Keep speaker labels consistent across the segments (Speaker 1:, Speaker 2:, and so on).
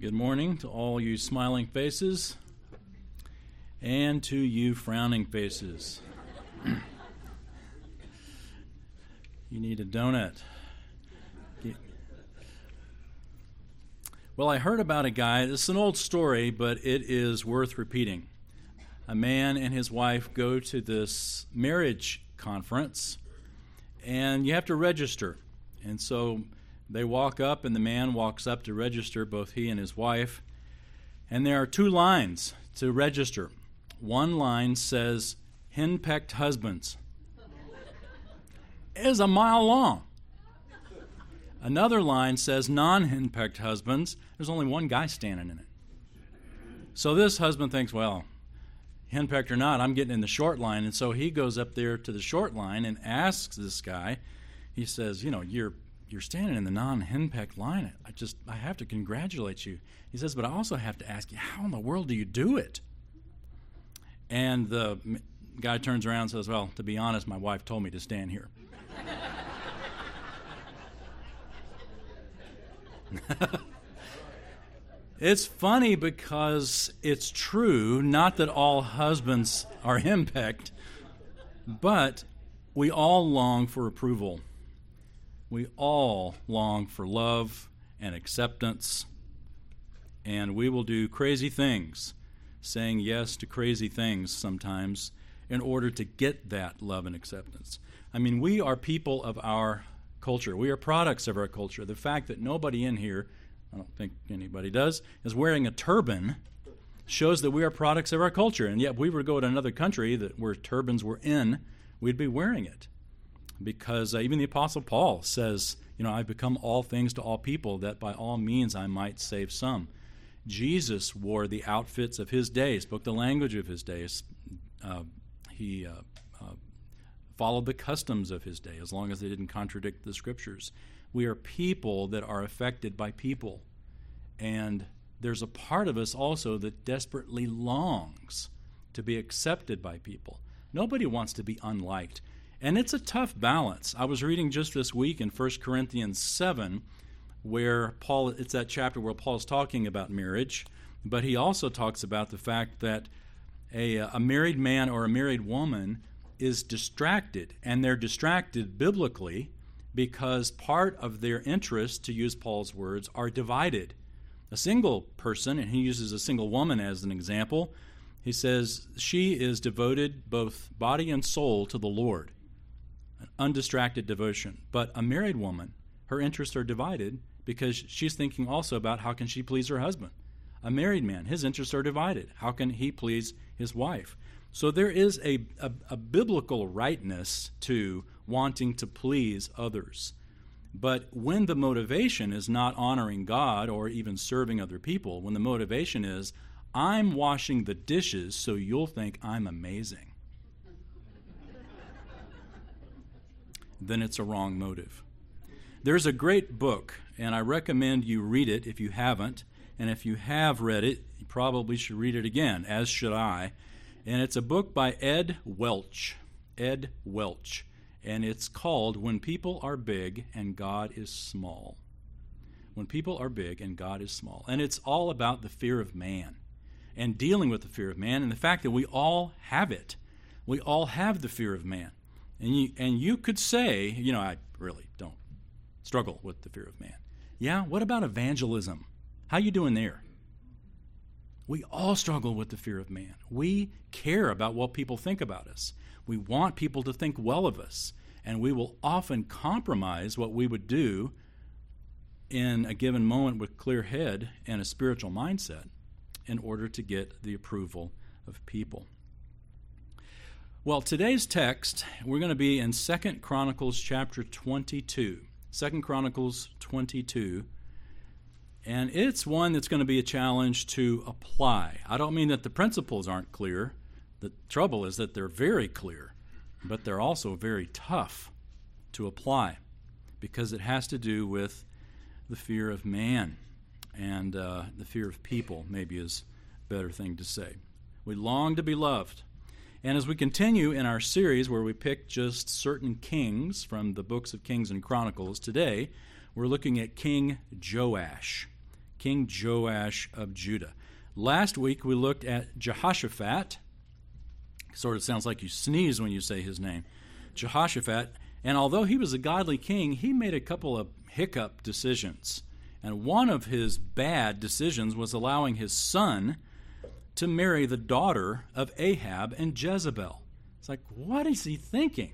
Speaker 1: Good morning to all you smiling faces and to you frowning faces. you need a donut. Well, I heard about a guy, it's an old story, but it is worth repeating. A man and his wife go to this marriage conference, and you have to register. And so they walk up, and the man walks up to register, both he and his wife. And there are two lines to register. One line says, henpecked husbands. It is a mile long. Another line says, non henpecked husbands. There's only one guy standing in it. So this husband thinks, well, henpecked or not, I'm getting in the short line. And so he goes up there to the short line and asks this guy, he says, you know, you're you're standing in the non-henpecked line. I just I have to congratulate you. He says, but I also have to ask you, how in the world do you do it? And the guy turns around and says, well, to be honest, my wife told me to stand here. it's funny because it's true, not that all husbands are henpecked, but we all long for approval. We all long for love and acceptance, and we will do crazy things, saying yes to crazy things sometimes in order to get that love and acceptance. I mean, we are people of our culture. We are products of our culture. The fact that nobody in here, I don't think anybody does, is wearing a turban shows that we are products of our culture. And yet, if we were to go to another country that where turbans were in, we'd be wearing it because uh, even the Apostle Paul says, You know, I've become all things to all people, that by all means I might save some. Jesus wore the outfits of his day, spoke the language of his days. Uh, he uh, uh, followed the customs of his day as long as they didn't contradict the scriptures. We are people that are affected by people. And there's a part of us also that desperately longs to be accepted by people. Nobody wants to be unliked. And it's a tough balance. I was reading just this week in 1 Corinthians 7 where Paul it's that chapter where Paul's talking about marriage, but he also talks about the fact that a, a married man or a married woman is distracted, and they're distracted biblically because part of their interests, to use Paul's words, are divided. A single person, and he uses a single woman as an example, he says she is devoted both body and soul to the Lord an undistracted devotion. But a married woman, her interests are divided because she's thinking also about how can she please her husband. A married man, his interests are divided. How can he please his wife? So there is a, a, a biblical rightness to wanting to please others. But when the motivation is not honoring God or even serving other people, when the motivation is, I'm washing the dishes so you'll think I'm amazing, then it's a wrong motive. There's a great book, and I recommend you read it if you haven't. And if you have read it, you probably should read it again, as should I. And it's a book by Ed Welch. Ed Welch. And it's called When People Are Big and God is Small. When People Are Big and God is Small. And it's all about the fear of man and dealing with the fear of man and the fact that we all have it. We all have the fear of man. And you, and you could say, you know, I really don't struggle with the fear of man. Yeah, what about evangelism? How you doing there? We all struggle with the fear of man. We care about what people think about us. We want people to think well of us, and we will often compromise what we would do in a given moment with clear head and a spiritual mindset in order to get the approval of people. Well, today's text, we're going to be in Second Chronicles chapter 22. Second Chronicles 22. And it's one that's going to be a challenge to apply. I don't mean that the principles aren't clear. The trouble is that they're very clear, but they're also very tough to apply because it has to do with the fear of man and uh, the fear of people, maybe is a better thing to say. We long to be loved. And as we continue in our series where we pick just certain kings from the books of Kings and Chronicles, today we're looking at King Joash. King Joash of Judah. Last week we looked at Jehoshaphat. Sort of sounds like you sneeze when you say his name. Jehoshaphat. And although he was a godly king, he made a couple of hiccup decisions. And one of his bad decisions was allowing his son to marry the daughter of Ahab and Jezebel. It's like, what is he thinking?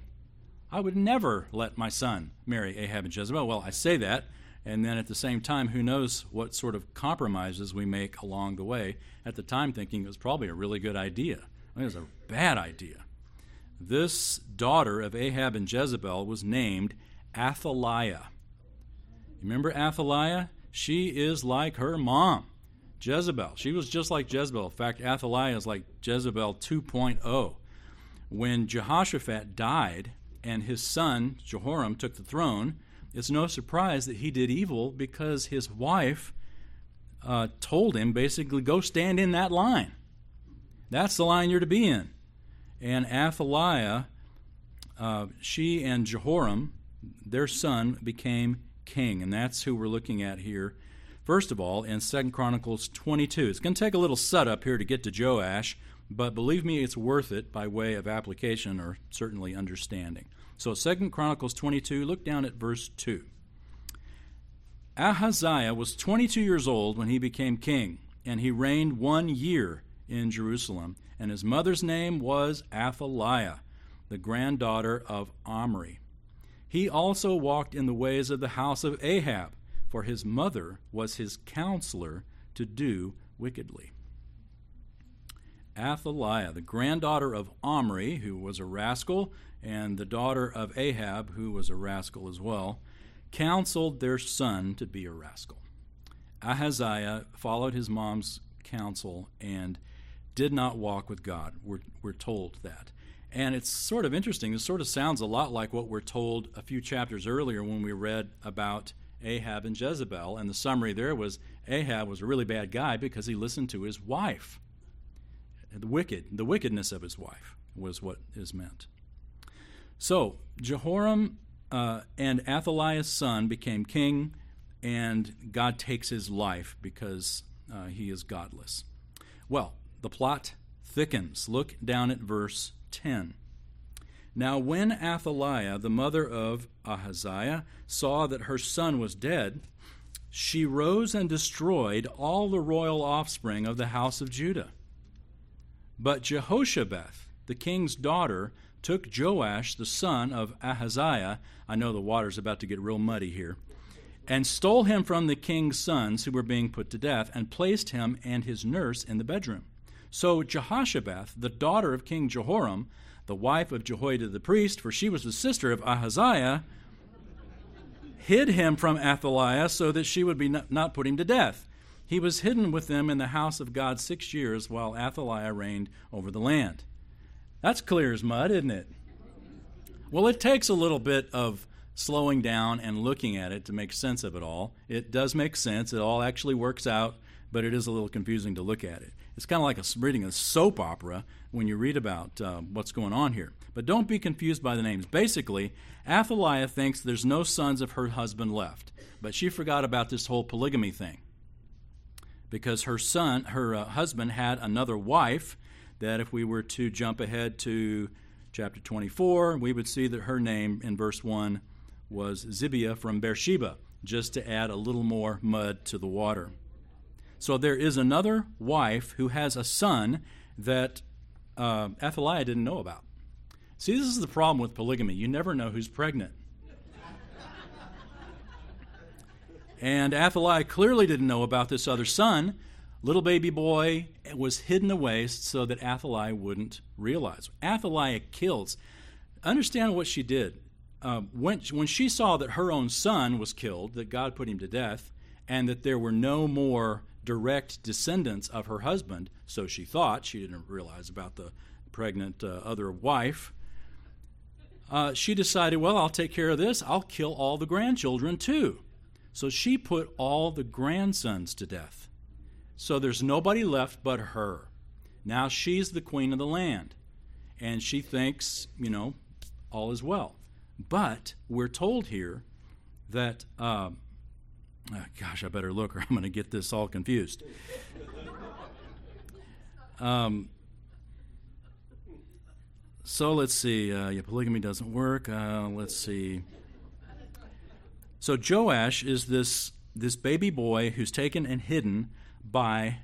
Speaker 1: I would never let my son marry Ahab and Jezebel. Well, I say that, and then at the same time, who knows what sort of compromises we make along the way. At the time, thinking it was probably a really good idea. I mean, it was a bad idea. This daughter of Ahab and Jezebel was named Athaliah. Remember Athaliah? She is like her mom. Jezebel. She was just like Jezebel. In fact, Athaliah is like Jezebel 2.0. When Jehoshaphat died and his son, Jehoram, took the throne, it's no surprise that he did evil because his wife uh, told him basically, go stand in that line. That's the line you're to be in. And Athaliah, uh, she and Jehoram, their son, became king. And that's who we're looking at here First of all, in 2 Chronicles 22. It's going to take a little setup here to get to Joash, but believe me, it's worth it by way of application or certainly understanding. So 2 Chronicles 22, look down at verse 2. Ahaziah was 22 years old when he became king, and he reigned one year in Jerusalem, and his mother's name was Athaliah, the granddaughter of Omri. He also walked in the ways of the house of Ahab for his mother was his counselor to do wickedly. Athaliah, the granddaughter of Omri, who was a rascal, and the daughter of Ahab, who was a rascal as well, counseled their son to be a rascal. Ahaziah followed his mom's counsel and did not walk with God. We're, we're told that. And it's sort of interesting. It sort of sounds a lot like what we're told a few chapters earlier when we read about Ahab and Jezebel. And the summary there was Ahab was a really bad guy because he listened to his wife. The wicked, the wickedness of his wife was what is meant. So Jehoram uh, and Athaliah's son became king, and God takes his life because uh, he is godless. Well, the plot thickens. Look down at verse 10. Now, when Athaliah, the mother of Ahaziah, saw that her son was dead, she rose and destroyed all the royal offspring of the house of Judah. But Jehoshabeth, the king's daughter, took Joash, the son of Ahaziah, I know the water's about to get real muddy here, and stole him from the king's sons who were being put to death, and placed him and his nurse in the bedroom. So Jehoshabeth, the daughter of King Jehoram, the wife of Jehoiada the priest, for she was the sister of Ahaziah, hid him from Athaliah so that she would be not, put him to death. He was hidden with them in the house of God six years while Athaliah reigned over the land. That's clear as mud, isn't it? Well, it takes a little bit of slowing down and looking at it to make sense of it all. It does make sense. It all actually works out, but it is a little confusing to look at it. It's kind of like a, reading a soap opera when you read about uh, what's going on here. But don't be confused by the names. Basically, Athaliah thinks there's no sons of her husband left, but she forgot about this whole polygamy thing because her son, her uh, husband, had another wife. That if we were to jump ahead to chapter 24, we would see that her name in verse 1 was Zibiah from Beersheba, just to add a little more mud to the water. So there is another wife who has a son that uh, Athaliah didn't know about. See, this is the problem with polygamy. You never know who's pregnant. and Athaliah clearly didn't know about this other son. Little baby boy was hidden away so that Athaliah wouldn't realize. Athaliah kills. Understand what she did. Uh, when, when she saw that her own son was killed, that God put him to death, and that there were no more direct descendants of her husband, so she thought. She didn't realize about the pregnant uh, other wife. Uh, she decided, well, I'll take care of this. I'll kill all the grandchildren too. So she put all the grandsons to death. So there's nobody left but her. Now she's the queen of the land. And she thinks, you know, all is well. But we're told here that uh, oh, gosh, I better look or I'm going to get this all confused. Um, so let's see. Uh, yeah, polygamy doesn't work. Uh, let's see. So Joash is this this baby boy who's taken and hidden by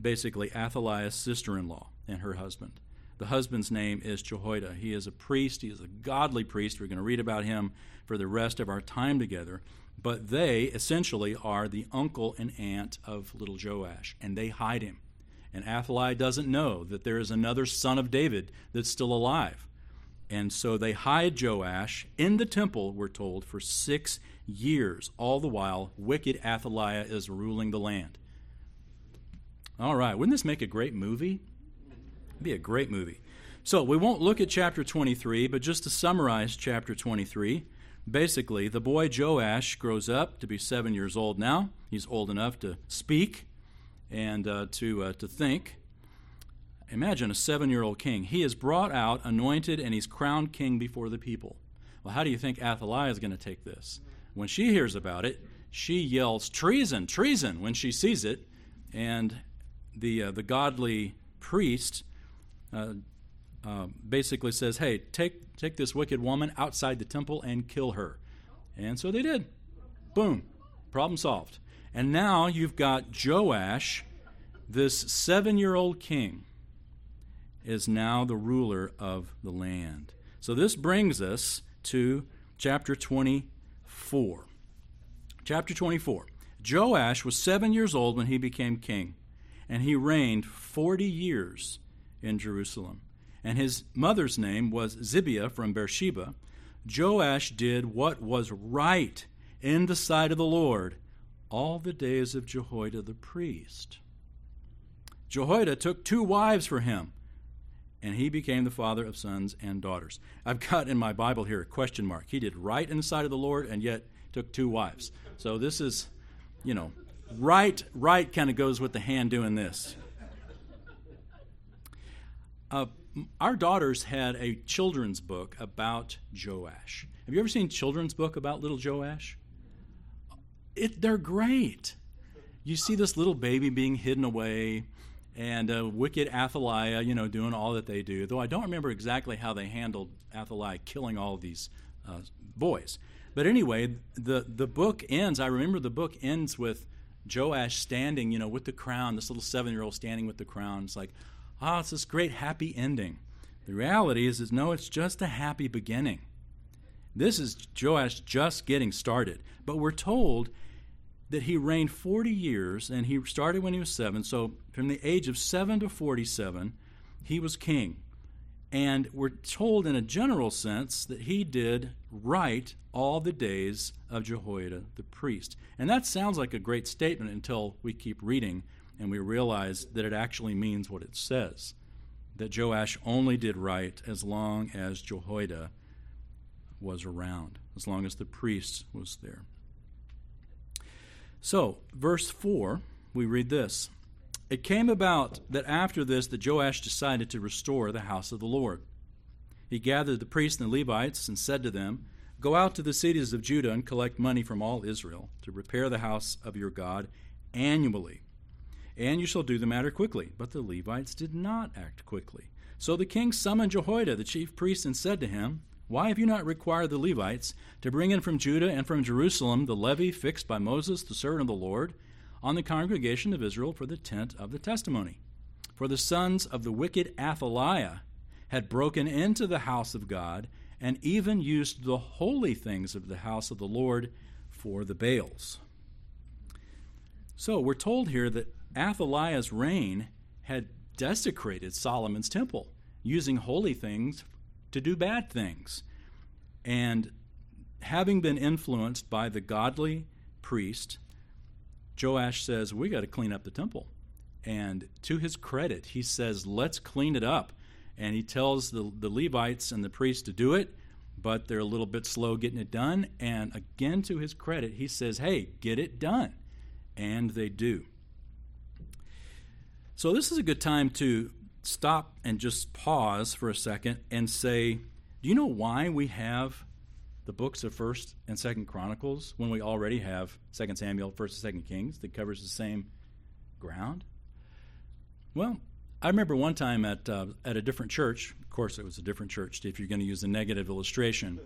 Speaker 1: basically Athaliah's sister-in-law and her husband. The husband's name is Jehoiada. He is a priest. He is a godly priest. We're going to read about him for the rest of our time together. But they essentially are the uncle and aunt of little Joash, and they hide him. And Athaliah doesn't know that there is another son of David that's still alive. And so they hide Joash in the temple, we're told, for six years. All the while, wicked Athaliah is ruling the land. All right, wouldn't this make a great movie? It'd be a great movie. So we won't look at chapter 23, but just to summarize chapter 23, basically, the boy Joash grows up to be seven years old now. He's old enough to speak and uh, to, uh, to think. Imagine a seven year old king. He is brought out, anointed, and he's crowned king before the people. Well, how do you think Athaliah is going to take this? When she hears about it, she yells, Treason, treason, when she sees it. And the, uh, the godly priest uh, uh, basically says, Hey, take, take this wicked woman outside the temple and kill her. And so they did. Boom. Problem solved. And now you've got Joash, this seven year old king, is now the ruler of the land. So this brings us to chapter 24. Chapter 24. Joash was seven years old when he became king, and he reigned 40 years in Jerusalem. And his mother's name was Zibiah from Beersheba. Joash did what was right in the sight of the Lord all the days of Jehoiada the priest. Jehoiada took two wives for him, and he became the father of sons and daughters. I've got in my Bible here a question mark. He did right in the sight of the Lord, and yet took two wives. So this is, you know, right, right kind of goes with the hand doing this. Uh, our daughters had a children's book about Joash. Have you ever seen children's book about little Joash? it, they're great. You see this little baby being hidden away, and uh, wicked Athaliah, you know, doing all that they do. Though I don't remember exactly how they handled Athaliah killing all these uh, boys. But anyway, the the book ends. I remember the book ends with Joash standing, you know, with the crown. This little seven-year-old standing with the crown. It's like, ah, oh, it's this great happy ending. The reality is, is no, it's just a happy beginning. This is Joash just getting started. But we're told that he reigned 40 years, and he started when he was seven. So from the age of seven to 47, he was king. And we're told in a general sense that he did right all the days of Jehoiada the priest. And that sounds like a great statement until we keep reading and we realize that it actually means what it says that Joash only did right as long as Jehoiada was around, as long as the priest was there. So, verse 4, we read this It came about that after this that Joash decided to restore the house of the Lord. He gathered the priests and the Levites and said to them, Go out to the cities of Judah and collect money from all Israel to repair the house of your God annually. And you shall do the matter quickly. But the Levites did not act quickly. So the king summoned Jehoiada, the chief priest, and said to him, why have you not required the Levites to bring in from Judah and from Jerusalem the levy fixed by Moses, the servant of the Lord, on the congregation of Israel for the tent of the testimony? For the sons of the wicked Athaliah had broken into the house of God and even used the holy things of the house of the Lord for the Baals. So we're told here that Athaliah's reign had desecrated Solomon's temple, using holy things to do bad things. And having been influenced by the godly priest, Joash says, We got to clean up the temple. And to his credit, he says, Let's clean it up. And he tells the, the Levites and the priests to do it, but they're a little bit slow getting it done. And again, to his credit, he says, Hey, get it done. And they do. So, this is a good time to stop and just pause for a second and say, do you know why we have the books of First and Second Chronicles when we already have Second Samuel, First and Second Kings that covers the same ground? Well, I remember one time at uh, at a different church. Of course, it was a different church. If you're going to use a negative illustration,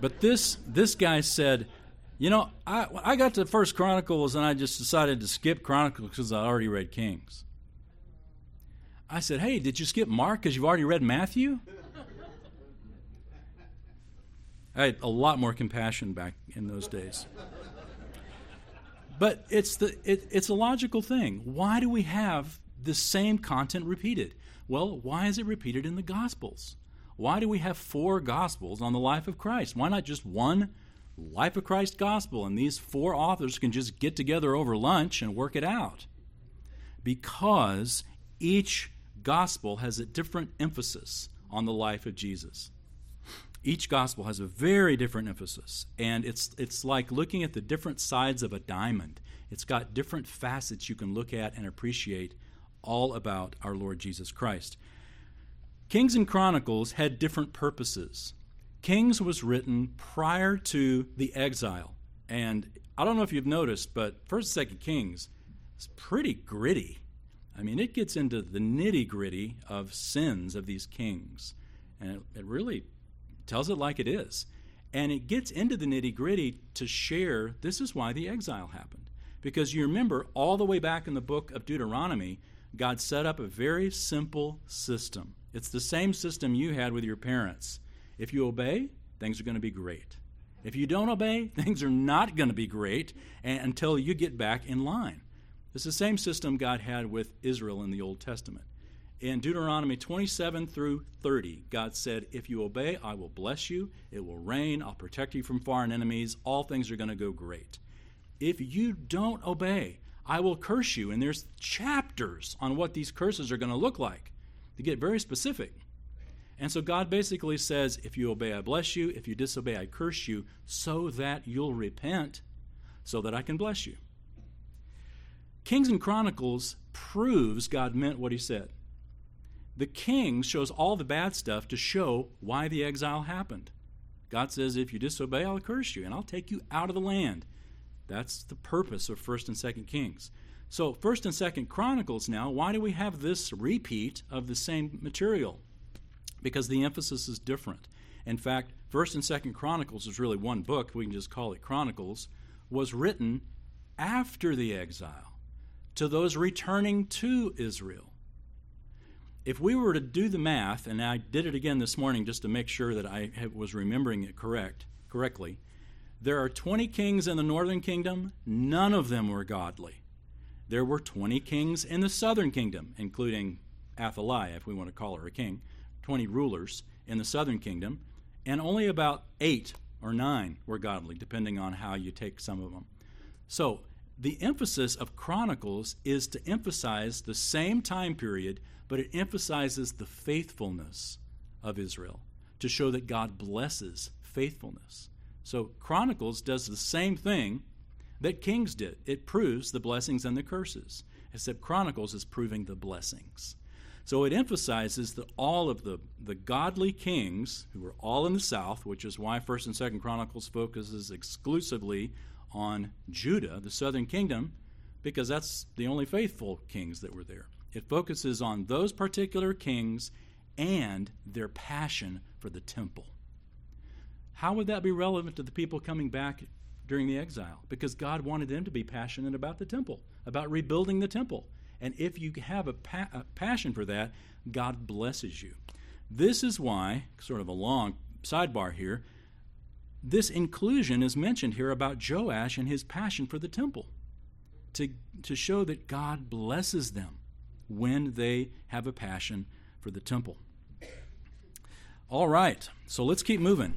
Speaker 1: but this this guy said, "You know, I I got to First Chronicles and I just decided to skip Chronicles because I already read Kings." I said, "Hey, did you skip Mark because you've already read Matthew?" I had a lot more compassion back in those days. But it's the it, it's a logical thing. Why do we have the same content repeated? Well, why is it repeated in the Gospels? Why do we have four Gospels on the life of Christ? Why not just one Life of Christ Gospel and these four authors can just get together over lunch and work it out? Because each Gospel has a different emphasis on the life of Jesus. Each gospel has a very different emphasis and it's it's like looking at the different sides of a diamond. It's got different facets you can look at and appreciate all about our lord jesus christ. Kings and chronicles had different purposes kings was written prior to the exile and i don't know if you've noticed but first and second kings is pretty gritty i mean it gets into the nitty gritty of sins of these kings and it, it really tells it like it is. And it gets into the nitty gritty to share this is why the exile happened. Because you remember, all the way back in the book of Deuteronomy, God set up a very simple system. It's the same system you had with your parents. If you obey, things are going to be great. If you don't obey, things are not going to be great until you get back in line. It's the same system God had with Israel in the Old Testament. In Deuteronomy 27 through 30, God said, If you obey, I will bless you. It will rain. I'll protect you from foreign enemies. All things are going to go great. If you don't obey, I will curse you. And there's chapters on what these curses are going to look like. They get very specific. And so God basically says, If you obey, I bless you. If you disobey, I curse you, so that you'll repent, so that I can bless you. Kings and Chronicles proves God meant what he said. The king shows all the bad stuff to show why the exile happened. God says, If you disobey, I'll curse you and I'll take you out of the land. That's the purpose of 1st and 2nd Kings. So, 1st and 2nd Chronicles now, why do we have this repeat of the same material? Because the emphasis is different. In fact, 1st and 2nd Chronicles is really one book, we can just call it Chronicles, was written after the exile to those returning to Israel if we were to do the math, and I did it again this morning just to make sure that I was remembering it correct correctly, there are 20 kings in the northern kingdom. None of them were godly. There were 20 kings in the southern kingdom, including Athaliah, if we want to call her a king, 20 rulers in the southern kingdom, and only about eight or nine were godly, depending on how you take some of them. So the emphasis of Chronicles is to emphasize the same time period but it emphasizes the faithfulness of Israel to show that God blesses faithfulness. So Chronicles does the same thing that Kings did. It proves the blessings and the curses, except Chronicles is proving the blessings. So it emphasizes that all of the, the godly kings who were all in the south, which is why 1st and 2nd Chronicles focuses exclusively on Judah, the southern kingdom, because that's the only faithful kings that were there. It focuses on those particular kings and their passion for the temple. How would that be relevant to the people coming back during the exile? Because God wanted them to be passionate about the temple, about rebuilding the temple. And if you have a, pa- a passion for that, God blesses you. This is why, sort of a long sidebar here, this inclusion is mentioned here about Joash and his passion for the temple to, to show that God blesses them when they have a passion for the temple. All right, so let's keep moving.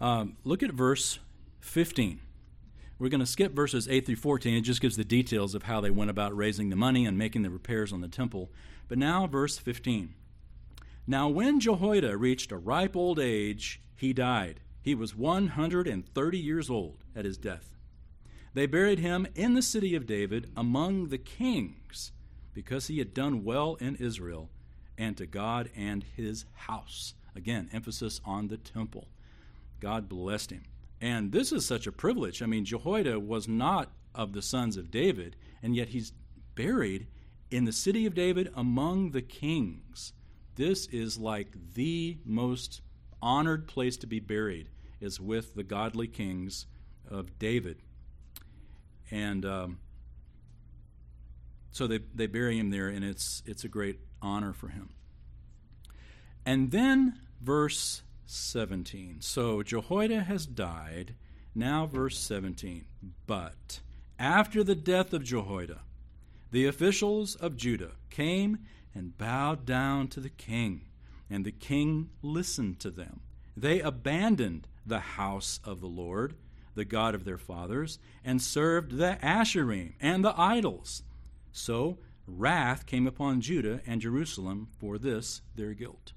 Speaker 1: Um, look at verse 15. We're going to skip verses 8 through 14. It just gives the details of how they went about raising the money and making the repairs on the temple. But now, verse 15. Now, when Jehoiada reached a ripe old age, he died. He was 130 years old at his death. They buried him in the city of David among the kings because he had done well in Israel and to God and his house. Again, emphasis on the temple. God blessed him. And this is such a privilege. I mean, Jehoiada was not of the sons of David, and yet he's buried in the city of David among the kings. This is like the most honored place to be buried is with the godly kings of David. And um, so they, they bury him there, and it's, it's a great honor for him. And then verse 17. So Jehoiada has died. Now, verse 17. But after the death of Jehoiada, the officials of Judah came and bowed down to the king, and the king listened to them. They abandoned the house of the Lord, the God of their fathers, and served the Asherim and the idols. So wrath came upon Judah and Jerusalem for this their guilt.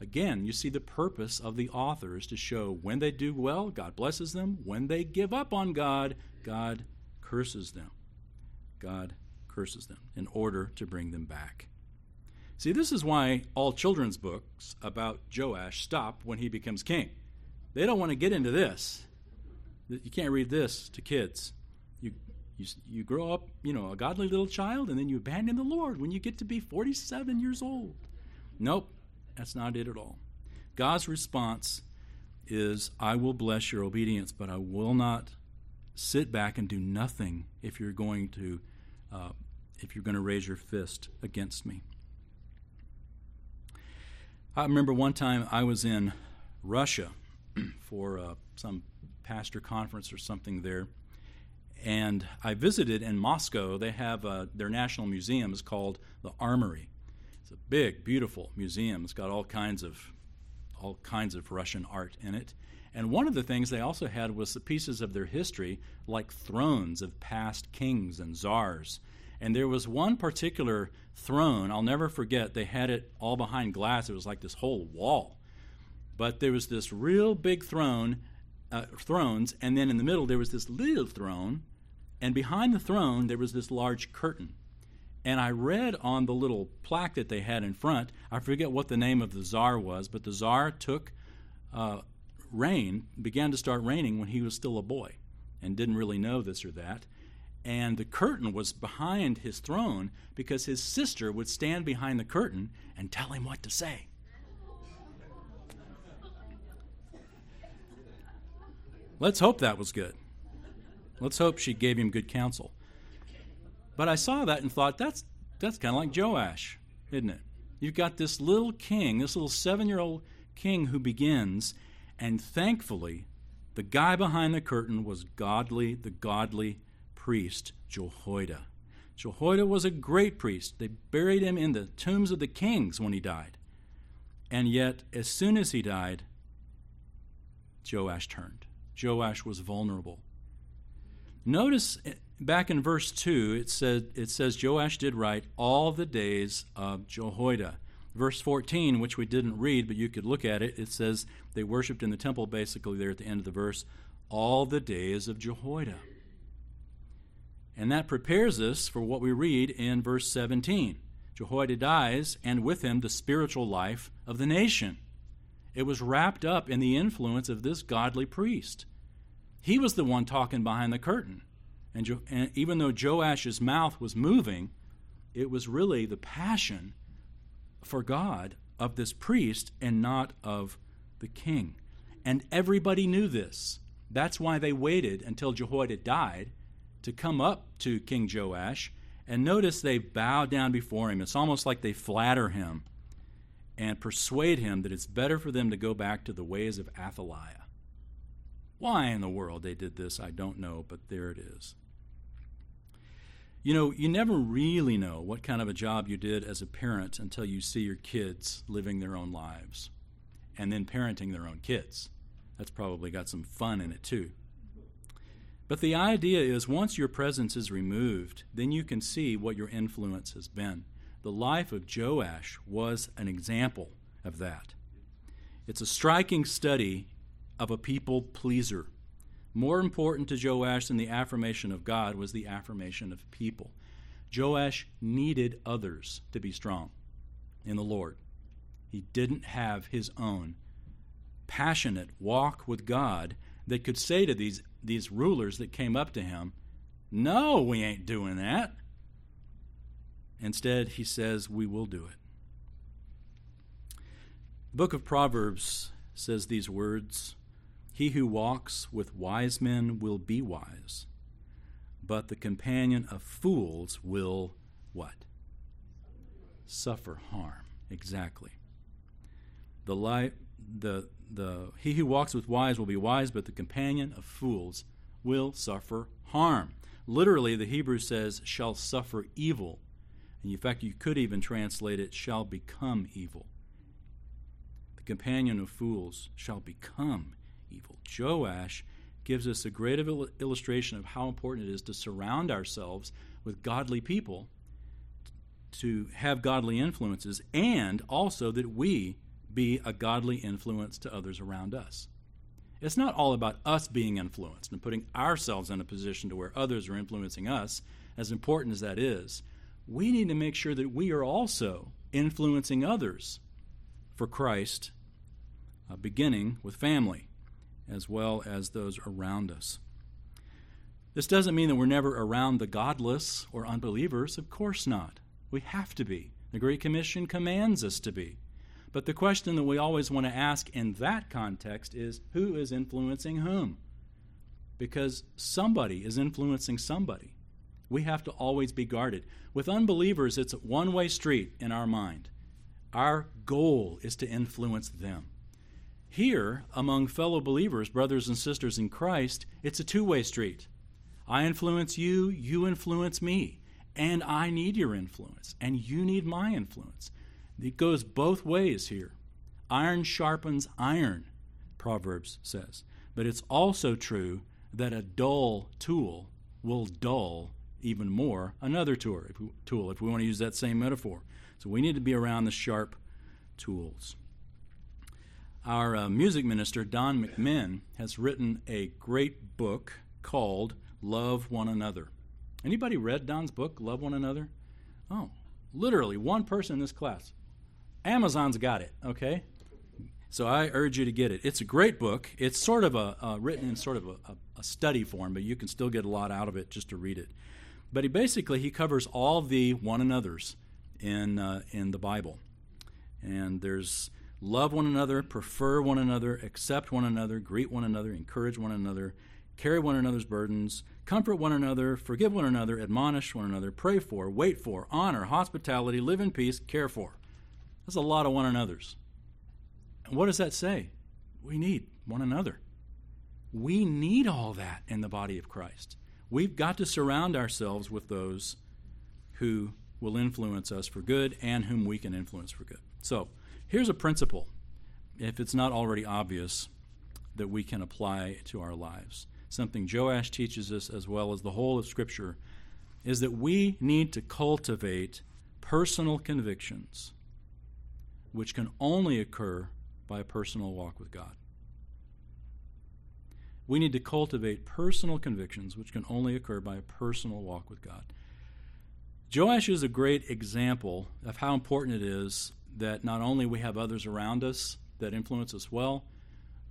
Speaker 1: Again, you see the purpose of the authors to show when they do well, God blesses them. When they give up on God, God curses them. God curses them in order to bring them back. See, this is why all children's books about Joash stop when he becomes king. They don't want to get into this. You can't read this to kids. You, you, you grow up, you know, a godly little child, and then you abandon the Lord when you get to be 47 years old. Nope, that's not it at all. God's response is, I will bless your obedience, but I will not sit back and do nothing if you're going to uh, if you're going to raise your fist against me. I remember one time I was in Russia for uh, some pastor conference or something there, and I visited in Moscow. They have uh, their national museum is called the Armory. It's a big, beautiful museum. It's got all kinds of all kinds of Russian art in it. And one of the things they also had was the pieces of their history, like thrones of past kings and czars. And there was one particular throne, I'll never forget, they had it all behind glass. It was like this whole wall. But there was this real big throne, uh, thrones, and then in the middle there was this little throne, and behind the throne there was this large curtain. And I read on the little plaque that they had in front, I forget what the name of the czar was, but the czar took uh, reign, began to start reigning when he was still a boy and didn't really know this or that and the curtain was behind his throne because his sister would stand behind the curtain and tell him what to say. Let's hope that was good. Let's hope she gave him good counsel. But I saw that and thought that's that's kind of like Joash, isn't it? You've got this little king, this little 7-year-old king who begins and thankfully the guy behind the curtain was godly, the godly priest Jehoiada. Jehoiada was a great priest. They buried him in the tombs of the kings when he died. And yet, as soon as he died, Joash turned. Joash was vulnerable. Notice back in verse 2, it, said, it says Joash did right all the days of Jehoiada. Verse 14, which we didn't read, but you could look at it, it says they worshiped in the temple basically there at the end of the verse, all the days of Jehoiada. And that prepares us for what we read in verse 17. Jehoiada dies, and with him the spiritual life of the nation. It was wrapped up in the influence of this godly priest. He was the one talking behind the curtain. And, jo- and even though Joash's mouth was moving, it was really the passion for God of this priest and not of the king. And everybody knew this. That's why they waited until Jehoiada died to come up to King Joash. And notice they bow down before him. It's almost like they flatter him and persuade him that it's better for them to go back to the ways of Athaliah. Why in the world they did this, I don't know, but there it is. You know, you never really know what kind of a job you did as a parent until you see your kids living their own lives and then parenting their own kids. That's probably got some fun in it, too. But the idea is once your presence is removed, then you can see what your influence has been. The life of Joash was an example of that. It's a striking study of a people pleaser. More important to Joash than the affirmation of God was the affirmation of people. Joash needed others to be strong in the Lord. He didn't have his own passionate walk with God that could say to these, these rulers that came up to him, No, we ain't doing that. Instead, he says, We will do it. The book of Proverbs says these words He who walks with wise men will be wise, but the companion of fools will what? Suffer harm. Exactly. The life, the the he who walks with wise will be wise, but the companion of fools will suffer harm. Literally, the Hebrew says, shall suffer evil. And in fact, you could even translate it, shall become evil. The companion of fools shall become evil. Joash gives us a great illustration of how important it is to surround ourselves with godly people, to have godly influences, and also that we be a godly influence to others around us. It's not all about us being influenced and putting ourselves in a position to where others are influencing us, as important as that is. We need to make sure that we are also influencing others for Christ, uh, beginning with family, as well as those around us. This doesn't mean that we're never around the godless or unbelievers. Of course not. We have to be. The Great Commission commands us to be. But the question that we always want to ask in that context is who is influencing whom? Because somebody is influencing somebody. We have to always be guarded. With unbelievers, it's a one way street in our mind. Our goal is to influence them. Here, among fellow believers, brothers and sisters in Christ, it's a two way street. I influence you, you influence me, and I need your influence, and you need my influence. It goes both ways here. Iron sharpens iron, Proverbs says. But it's also true that a dull tool will dull even more another tool if we, tool, if we want to use that same metaphor. So we need to be around the sharp tools. Our uh, music minister, Don McMinn, has written a great book called Love One Another. Anybody read Don's book, Love One Another? Oh, literally one person in this class Amazon's got it, okay? So I urge you to get it. It's a great book. It's sort of a uh, written in sort of a, a, a, study form, but you can still get a lot out of it just to read it. But he basically he covers all the one another's in uh, in the Bible, and there's love one another, prefer one another, accept one another, greet one another, encourage one another, carry one another's burdens, comfort one another, forgive one another, admonish one another, pray for, wait for, honor, hospitality, live in peace, care for. That's a lot of one another's. And what does that say? We need one another. We need all that in the body of Christ. We've got to surround ourselves with those who will influence us for good and whom we can influence for good. So, here's a principle, if it's not already obvious, that we can apply to our lives. Something Joash teaches us, as well as the whole of Scripture, is that we need to cultivate personal convictions which can only occur by a personal walk with God. We need to cultivate personal convictions, which can only occur by a personal walk with God. Joash is a great example of how important it is that not only we have others around us that influence us well,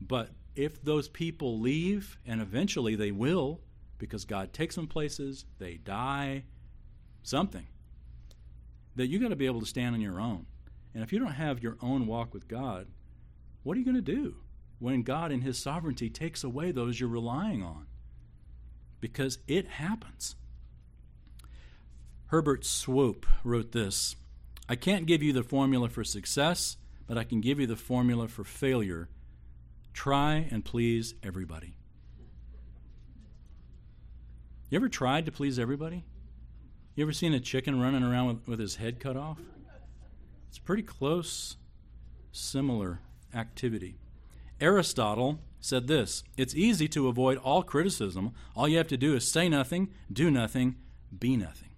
Speaker 1: but if those people leave, and eventually they will, because God takes them places, they die, something, that you got to be able to stand on your own. And if you don't have your own walk with God, what are you going to do when God, in His sovereignty, takes away those you're relying on? Because it happens. Herbert Swope wrote this I can't give you the formula for success, but I can give you the formula for failure. Try and please everybody. You ever tried to please everybody? You ever seen a chicken running around with, with his head cut off? It's pretty close, similar activity. Aristotle said this It's easy to avoid all criticism. All you have to do is say nothing, do nothing, be nothing.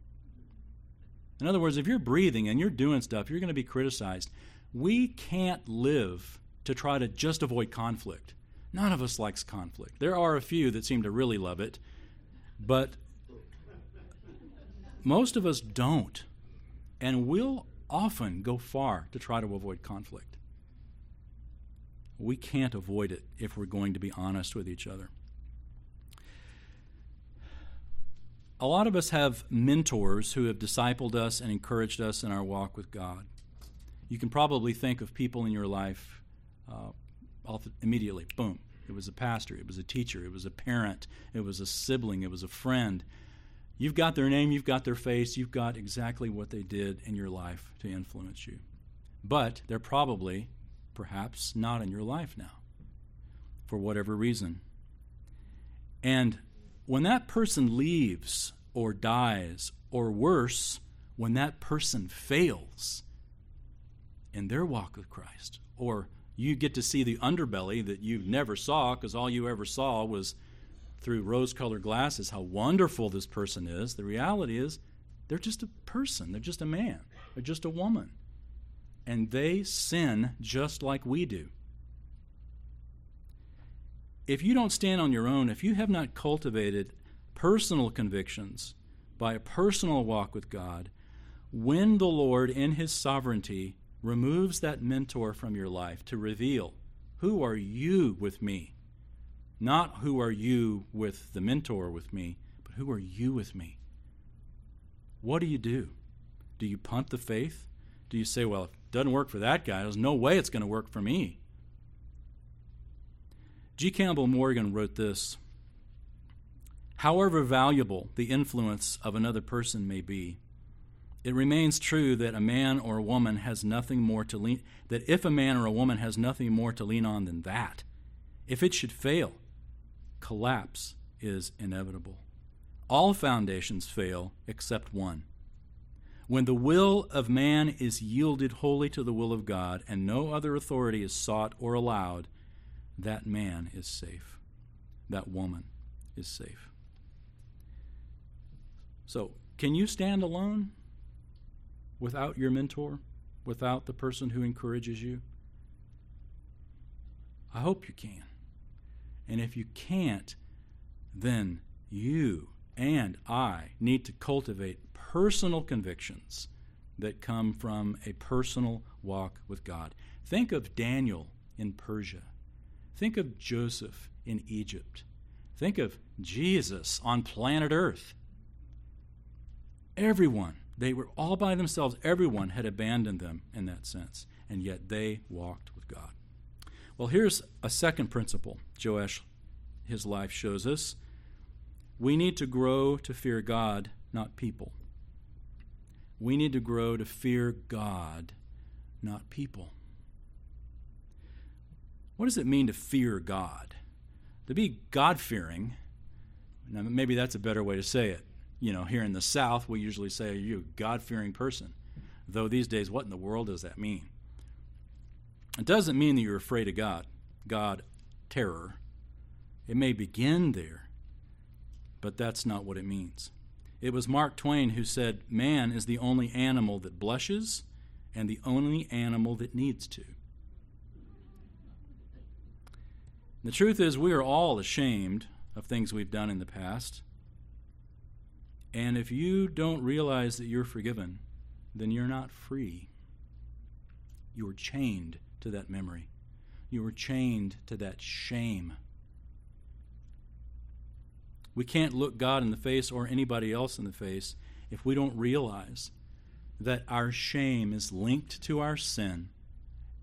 Speaker 1: In other words, if you're breathing and you're doing stuff, you're going to be criticized. We can't live to try to just avoid conflict. None of us likes conflict. There are a few that seem to really love it, but most of us don't. And we'll often go far to try to avoid conflict. We can't avoid it if we're going to be honest with each other. A lot of us have mentors who have discipled us and encouraged us in our walk with God. You can probably think of people in your life uh, immediately. Boom. It was a pastor, it was a teacher, it was a parent, it was a sibling, it was a friend. You've got their name, you've got their face, you've got exactly what they did in your life to influence you. But they're probably, perhaps, not in your life now for whatever reason. And when that person leaves or dies, or worse, when that person fails in their walk with Christ, or you get to see the underbelly that you never saw because all you ever saw was through rose colored glasses how wonderful this person is. The reality is they're just a person, they're just a man, they're just a woman. And they sin just like we do. If you don't stand on your own, if you have not cultivated personal convictions by a personal walk with God, when the Lord, in His sovereignty, removes that mentor from your life to reveal who are you with me? Not who are you with the mentor with me, but who are you with me? What do you do? Do you punt the faith? Do you say, well, if it doesn't work for that guy, there's no way it's going to work for me? G. Campbell Morgan wrote this However valuable the influence of another person may be, it remains true that a man or a woman has nothing more to lean that if a man or a woman has nothing more to lean on than that, if it should fail, collapse is inevitable. All foundations fail except one. When the will of man is yielded wholly to the will of God and no other authority is sought or allowed, that man is safe. That woman is safe. So, can you stand alone? without your mentor, without the person who encourages you? I hope you can. And if you can't, then you and I need to cultivate personal convictions that come from a personal walk with God. Think of Daniel in Persia. Think of Joseph in Egypt. Think of Jesus on planet Earth. Everyone they were all by themselves. Everyone had abandoned them in that sense, and yet they walked with God. Well, here's a second principle Joash, his life shows us. We need to grow to fear God, not people. We need to grow to fear God, not people. What does it mean to fear God? To be God fearing, maybe that's a better way to say it you know, here in the South, we usually say, Are you a God fearing person? Though these days, what in the world does that mean? It doesn't mean that you're afraid of God, God terror. It may begin there, but that's not what it means. It was Mark Twain who said, Man is the only animal that blushes and the only animal that needs to. The truth is, we are all ashamed of things we've done in the past. And if you don't realize that you're forgiven, then you're not free. You're chained to that memory. You are chained to that shame. We can't look God in the face or anybody else in the face if we don't realize that our shame is linked to our sin,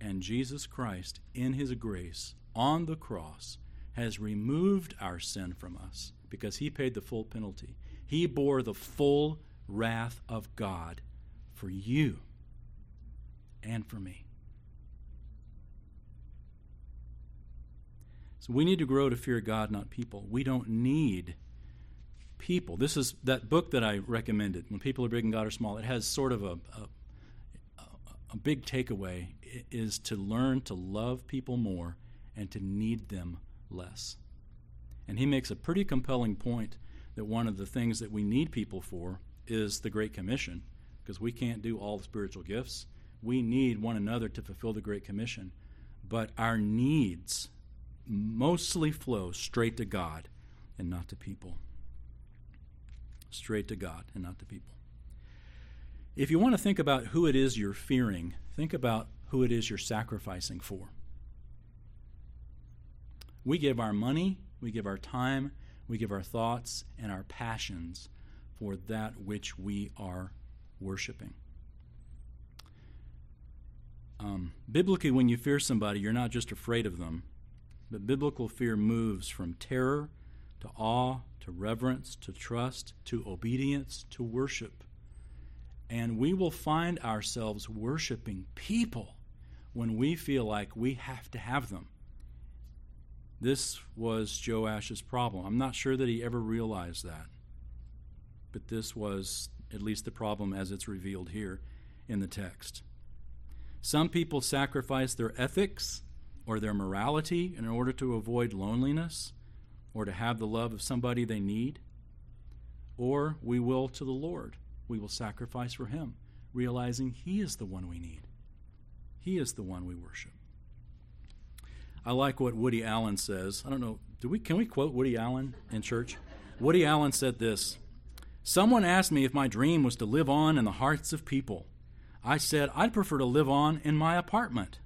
Speaker 1: and Jesus Christ, in His grace on the cross, has removed our sin from us because He paid the full penalty. He bore the full wrath of God for you and for me. So we need to grow to fear God, not people. We don't need people. This is that book that I recommended, When People Are Big and God Are Small. It has sort of a, a, a big takeaway is to learn to love people more and to need them less. And he makes a pretty compelling point that one of the things that we need people for is the Great Commission, because we can't do all the spiritual gifts. We need one another to fulfill the Great Commission. But our needs mostly flow straight to God and not to people. Straight to God and not to people. If you want to think about who it is you're fearing, think about who it is you're sacrificing for. We give our money, we give our time, we give our thoughts and our passions for that which we are worshiping. Um, biblically, when you fear somebody, you're not just afraid of them, but biblical fear moves from terror to awe to reverence to trust to obedience to worship. And we will find ourselves worshiping people when we feel like we have to have them. This was Joash's problem. I'm not sure that he ever realized that. But this was at least the problem as it's revealed here in the text. Some people sacrifice their ethics or their morality in order to avoid loneliness or to have the love of somebody they need. Or we will to the Lord. We will sacrifice for Him, realizing He is the one we need. He is the one we worship. I like what Woody Allen says. I don't know, do we can we quote Woody Allen in church? Woody Allen said this. Someone asked me if my dream was to live on in the hearts of people. I said I'd prefer to live on in my apartment.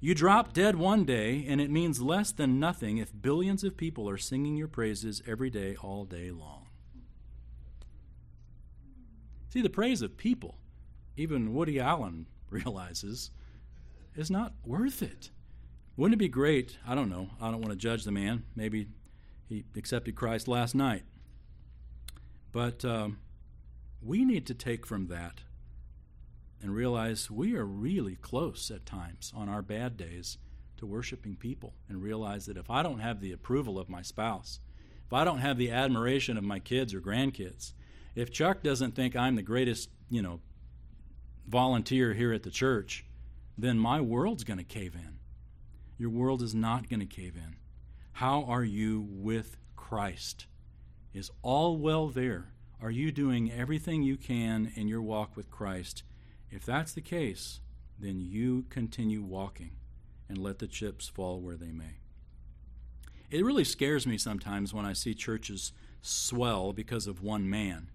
Speaker 1: You drop dead one day, and it means less than nothing if billions of people are singing your praises every day, all day long. See, the praise of people, even Woody Allen realizes, is not worth it. Wouldn't it be great? I don't know. I don't want to judge the man. Maybe he accepted Christ last night. But um, we need to take from that and realize we are really close at times on our bad days to worshiping people and realize that if I don't have the approval of my spouse, if I don't have the admiration of my kids or grandkids, if Chuck doesn't think I'm the greatest, you know, volunteer here at the church, then my world's going to cave in. Your world is not going to cave in. How are you with Christ? Is all well there? Are you doing everything you can in your walk with Christ if that's the case, then you continue walking and let the chips fall where they may. It really scares me sometimes when I see churches swell because of one man.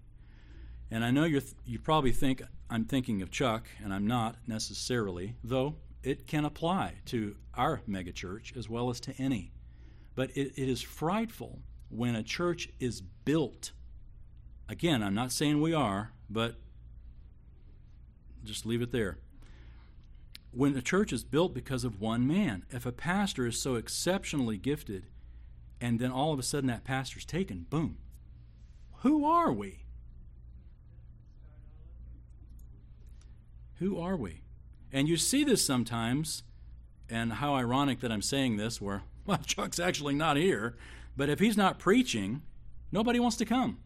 Speaker 1: And I know you you probably think I'm thinking of Chuck, and I'm not necessarily, though it can apply to our megachurch as well as to any. But it, it is frightful when a church is built. Again, I'm not saying we are, but just leave it there. When a church is built because of one man, if a pastor is so exceptionally gifted, and then all of a sudden that pastor's taken, boom, who are we? Who are we? And you see this sometimes, and how ironic that I'm saying this, where, well, Chuck's actually not here, but if he's not preaching, nobody wants to come.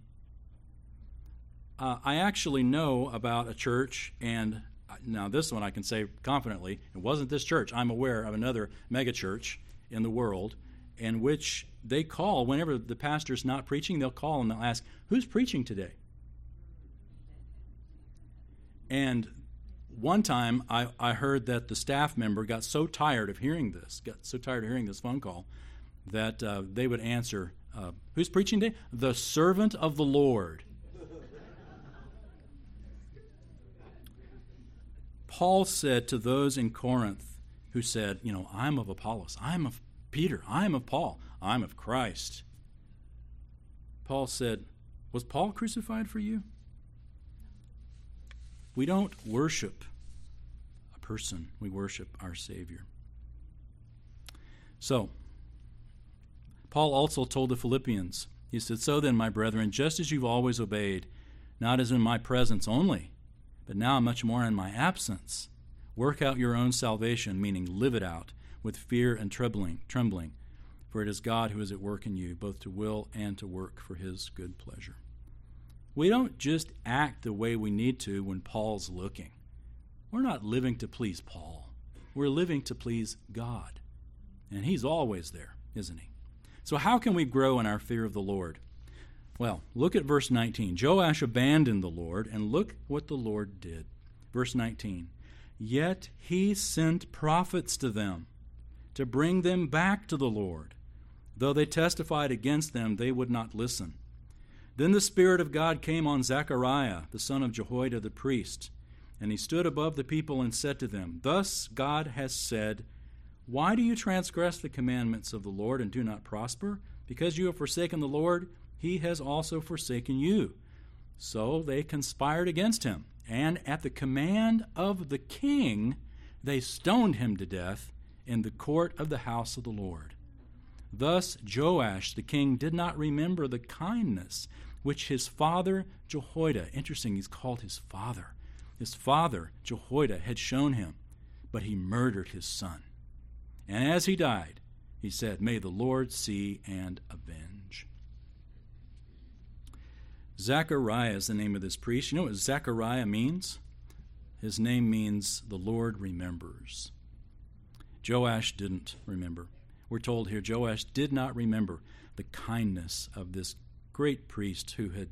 Speaker 1: Uh, I actually know about a church, and now this one I can say confidently, it wasn't this church. I'm aware of another megachurch in the world in which they call, whenever the pastor's not preaching, they'll call and they'll ask, Who's preaching today? And one time I, I heard that the staff member got so tired of hearing this, got so tired of hearing this phone call, that uh, they would answer, uh, Who's preaching today? The servant of the Lord. Paul said to those in Corinth who said, You know, I'm of Apollos, I'm of Peter, I'm of Paul, I'm of Christ. Paul said, Was Paul crucified for you? We don't worship a person, we worship our Savior. So, Paul also told the Philippians, he said, So then, my brethren, just as you've always obeyed, not as in my presence only, but now much more in my absence. Work out your own salvation, meaning live it out with fear and trembling, trembling, for it is God who is at work in you, both to will and to work for his good pleasure. We don't just act the way we need to when Paul's looking. We're not living to please Paul. We're living to please God. And he's always there, isn't he? So, how can we grow in our fear of the Lord? Well, look at verse 19. Joash abandoned the Lord, and look what the Lord did. Verse 19. Yet he sent prophets to them to bring them back to the Lord. Though they testified against them, they would not listen. Then the Spirit of God came on Zechariah, the son of Jehoiada the priest, and he stood above the people and said to them, Thus God has said, Why do you transgress the commandments of the Lord and do not prosper? Because you have forsaken the Lord, he has also forsaken you. So they conspired against him, and at the command of the king, they stoned him to death in the court of the house of the Lord. Thus Joash the king did not remember the kindness which his father Jehoiada, interesting, he's called his father, his father Jehoiada had shown him, but he murdered his son. And as he died, he said, May the Lord see and avenge. Zechariah is the name of this priest. You know what Zechariah means? His name means the Lord remembers. Joash didn't remember. We're told here Joash did not remember the kindness of this great priest who had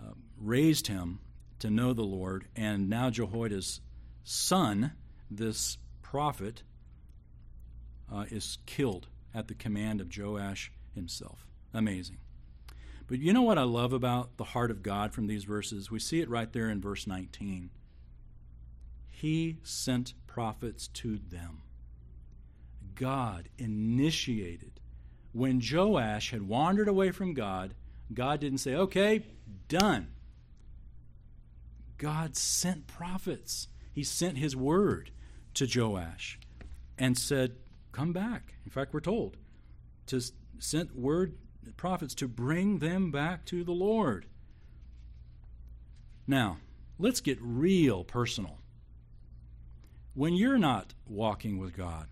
Speaker 1: uh, raised him to know the Lord, and now Jehoiada's son, this prophet, uh, is killed at the command of Joash himself. Amazing. But you know what I love about the heart of God from these verses? We see it right there in verse 19. He sent prophets to them. God initiated. When Joash had wandered away from God, God didn't say, okay, done. God sent prophets. He sent his word to Joash and said, Come back. In fact, we're told to send word prophets to bring them back to the Lord. Now, let's get real personal. When you're not walking with God,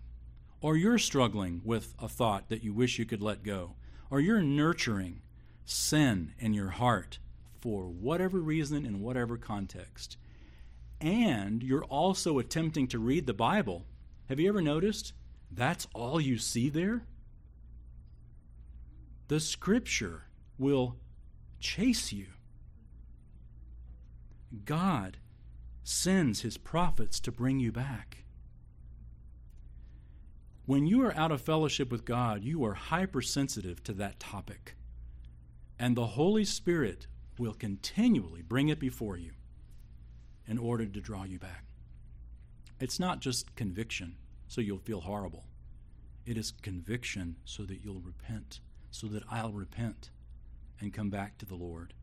Speaker 1: or you're struggling with a thought that you wish you could let go, or you're nurturing sin in your heart for whatever reason in whatever context, and you're also attempting to read the Bible, have you ever noticed that's all you see there? The Scripture will chase you. God sends His prophets to bring you back. When you are out of fellowship with God, you are hypersensitive to that topic. And the Holy Spirit will continually bring it before you in order to draw you back. It's not just conviction, so you'll feel horrible. It is conviction so that you'll repent, so that I'll repent and come back to the Lord.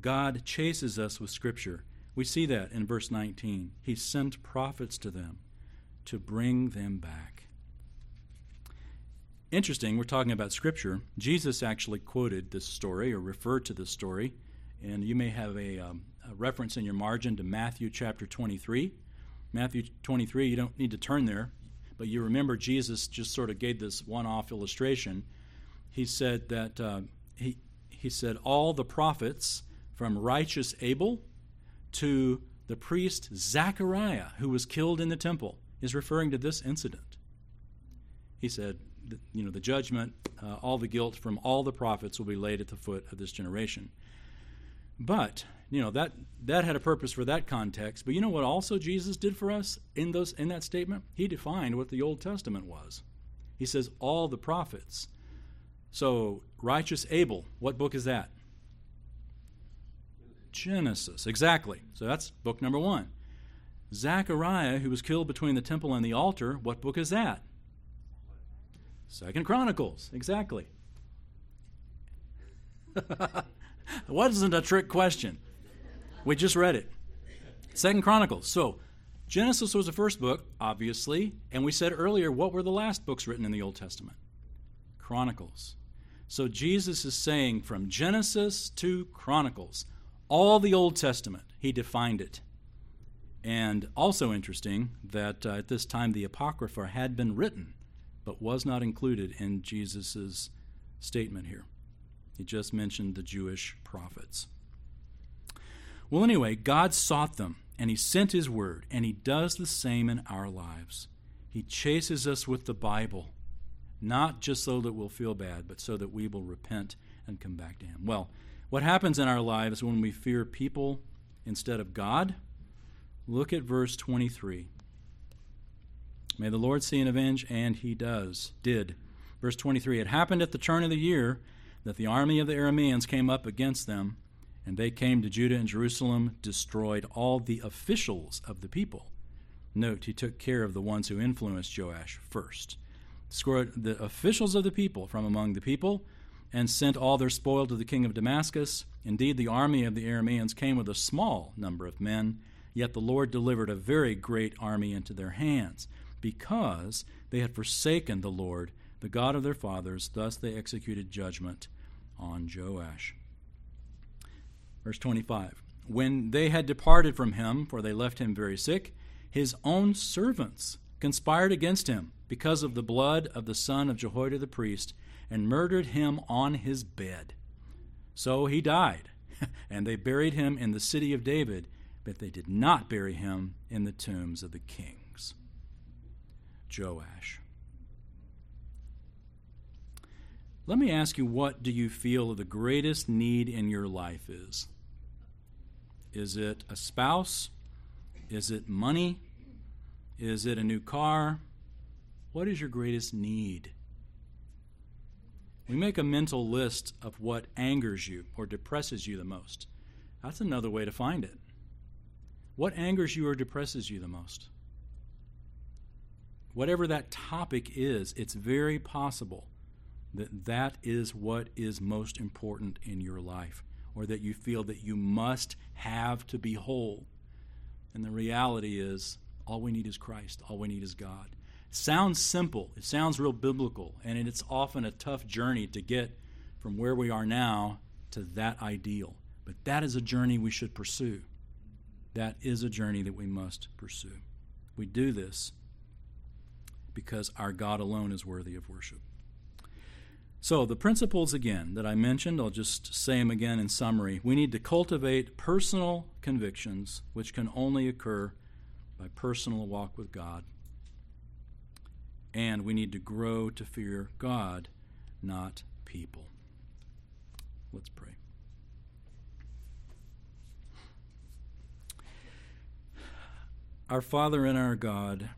Speaker 1: God chases us with Scripture. We see that in verse 19. He sent prophets to them to bring them back. Interesting, we're talking about Scripture. Jesus actually quoted this story or referred to this story, and you may have a, um, a reference in your margin to Matthew chapter 23. Matthew 23, you don't need to turn there, but you remember Jesus just sort of gave this one off illustration. He said that, uh, he, he said, all the prophets from righteous Abel to the priest Zechariah, who was killed in the temple, is referring to this incident. He said, the, you know, the judgment, uh, all the guilt from all the prophets will be laid at the foot of this generation. But you know that that had a purpose for that context. But you know what? Also, Jesus did for us in those in that statement. He defined what the Old Testament was. He says all the prophets. So righteous Abel. What book is that? Genesis. Exactly. So that's book number one. Zechariah, who was killed between the temple and the altar. What book is that? Second Chronicles, exactly. Wasn't a trick question. We just read it. Second Chronicles. So Genesis was the first book, obviously, and we said earlier, what were the last books written in the Old Testament? Chronicles. So Jesus is saying from Genesis to Chronicles, all the Old Testament, he defined it. And also interesting that uh, at this time the Apocrypha had been written but was not included in Jesus' statement here. He just mentioned the Jewish prophets. Well, anyway, God sought them, and He sent His word, and He does the same in our lives. He chases us with the Bible, not just so that we'll feel bad, but so that we will repent and come back to Him. Well, what happens in our lives when we fear people instead of God? Look at verse 23. May the Lord see and avenge, and he does, did. Verse 23 It happened at the turn of the year that the army of the Arameans came up against them, and they came to Judah and Jerusalem, destroyed all the officials of the people. Note, he took care of the ones who influenced Joash first. destroyed the officials of the people from among the people, and sent all their spoil to the king of Damascus. Indeed, the army of the Arameans came with a small number of men, yet the Lord delivered a very great army into their hands, because they had forsaken the Lord, the God of their fathers. Thus they executed judgment on Joash. Verse 25 When they had departed from him, for they left him very sick, his own servants conspired against him because of the blood of the son of Jehoiada the priest, and murdered him on his bed. So he died, and they buried him in the city of David, but they did not bury him in the tombs of the kings. Joash. Let me ask you, what do you feel the greatest need in your life is? Is it a spouse? Is it money? Is it a new car? What is your greatest need? We make a mental list of what angers you or depresses you the most. That's another way to find it. What angers you or depresses you the most? Whatever that topic is, it's very possible that that is what is most important in your life, or that you feel that you must have to be whole. And the reality is, all we need is Christ, all we need is God. It sounds simple, it sounds real biblical, and it's often a tough journey to get from where we are now to that ideal. But that is a journey we should pursue. That is a journey that we must pursue. We do this because our God alone is worthy of worship. So, the principles again that I mentioned, I'll just say them again in summary. We need to cultivate personal convictions, which can only occur by personal walk with God. And we need to grow to fear God, not people. Let's pray. Our Father and our God,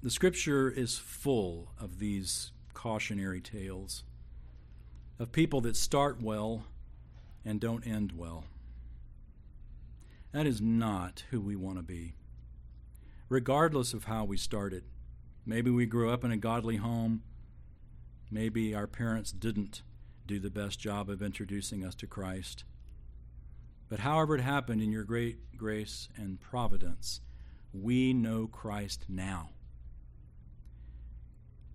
Speaker 1: the Scripture is full of these cautionary tales of people that start well and don't end well. That is not who we want to be, regardless of how we started. Maybe we grew up in a godly home. Maybe our parents didn't do the best job of introducing us to Christ. But however it happened in your great grace and providence, we know Christ now.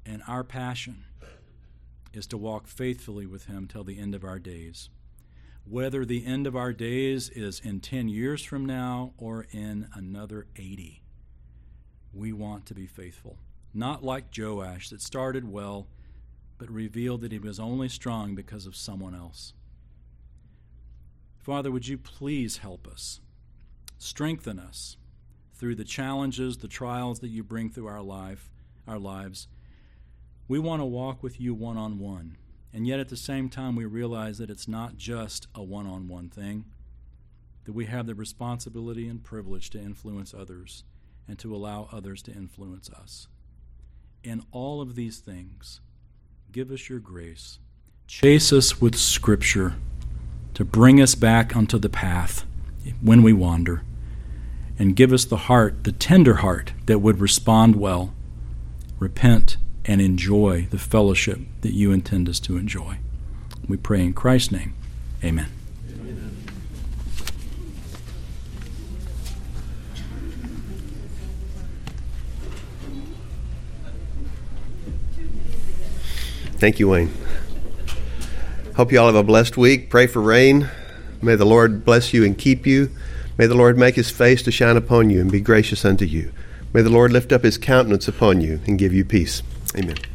Speaker 1: And our passion is to walk faithfully with Him till the end of our days. Whether the end of our days is in 10 years from now or in another 80, we want to be faithful. Not like Joash that started well, but revealed that he was only strong because of someone else. Father, would you please help us? Strengthen us through the challenges, the trials that you bring through our life, our lives we want to walk with you one on one. And yet at the same time, we realize that it's not just a one on one thing, that we have the responsibility and privilege to influence others and to allow others to influence us. In all of these things, give us your grace. Chase us with Scripture to bring us back onto the path when we wander. And give us the heart, the tender heart, that would respond well, repent, and enjoy the fellowship that you intend us to enjoy. We pray in Christ's name. Amen.
Speaker 2: Thank you, Wayne. Hope you all have a blessed week. Pray for rain. May the Lord bless you and keep you. May the Lord make his face to shine upon you and be gracious unto you. May the Lord lift up his countenance upon you and give you peace. Amen.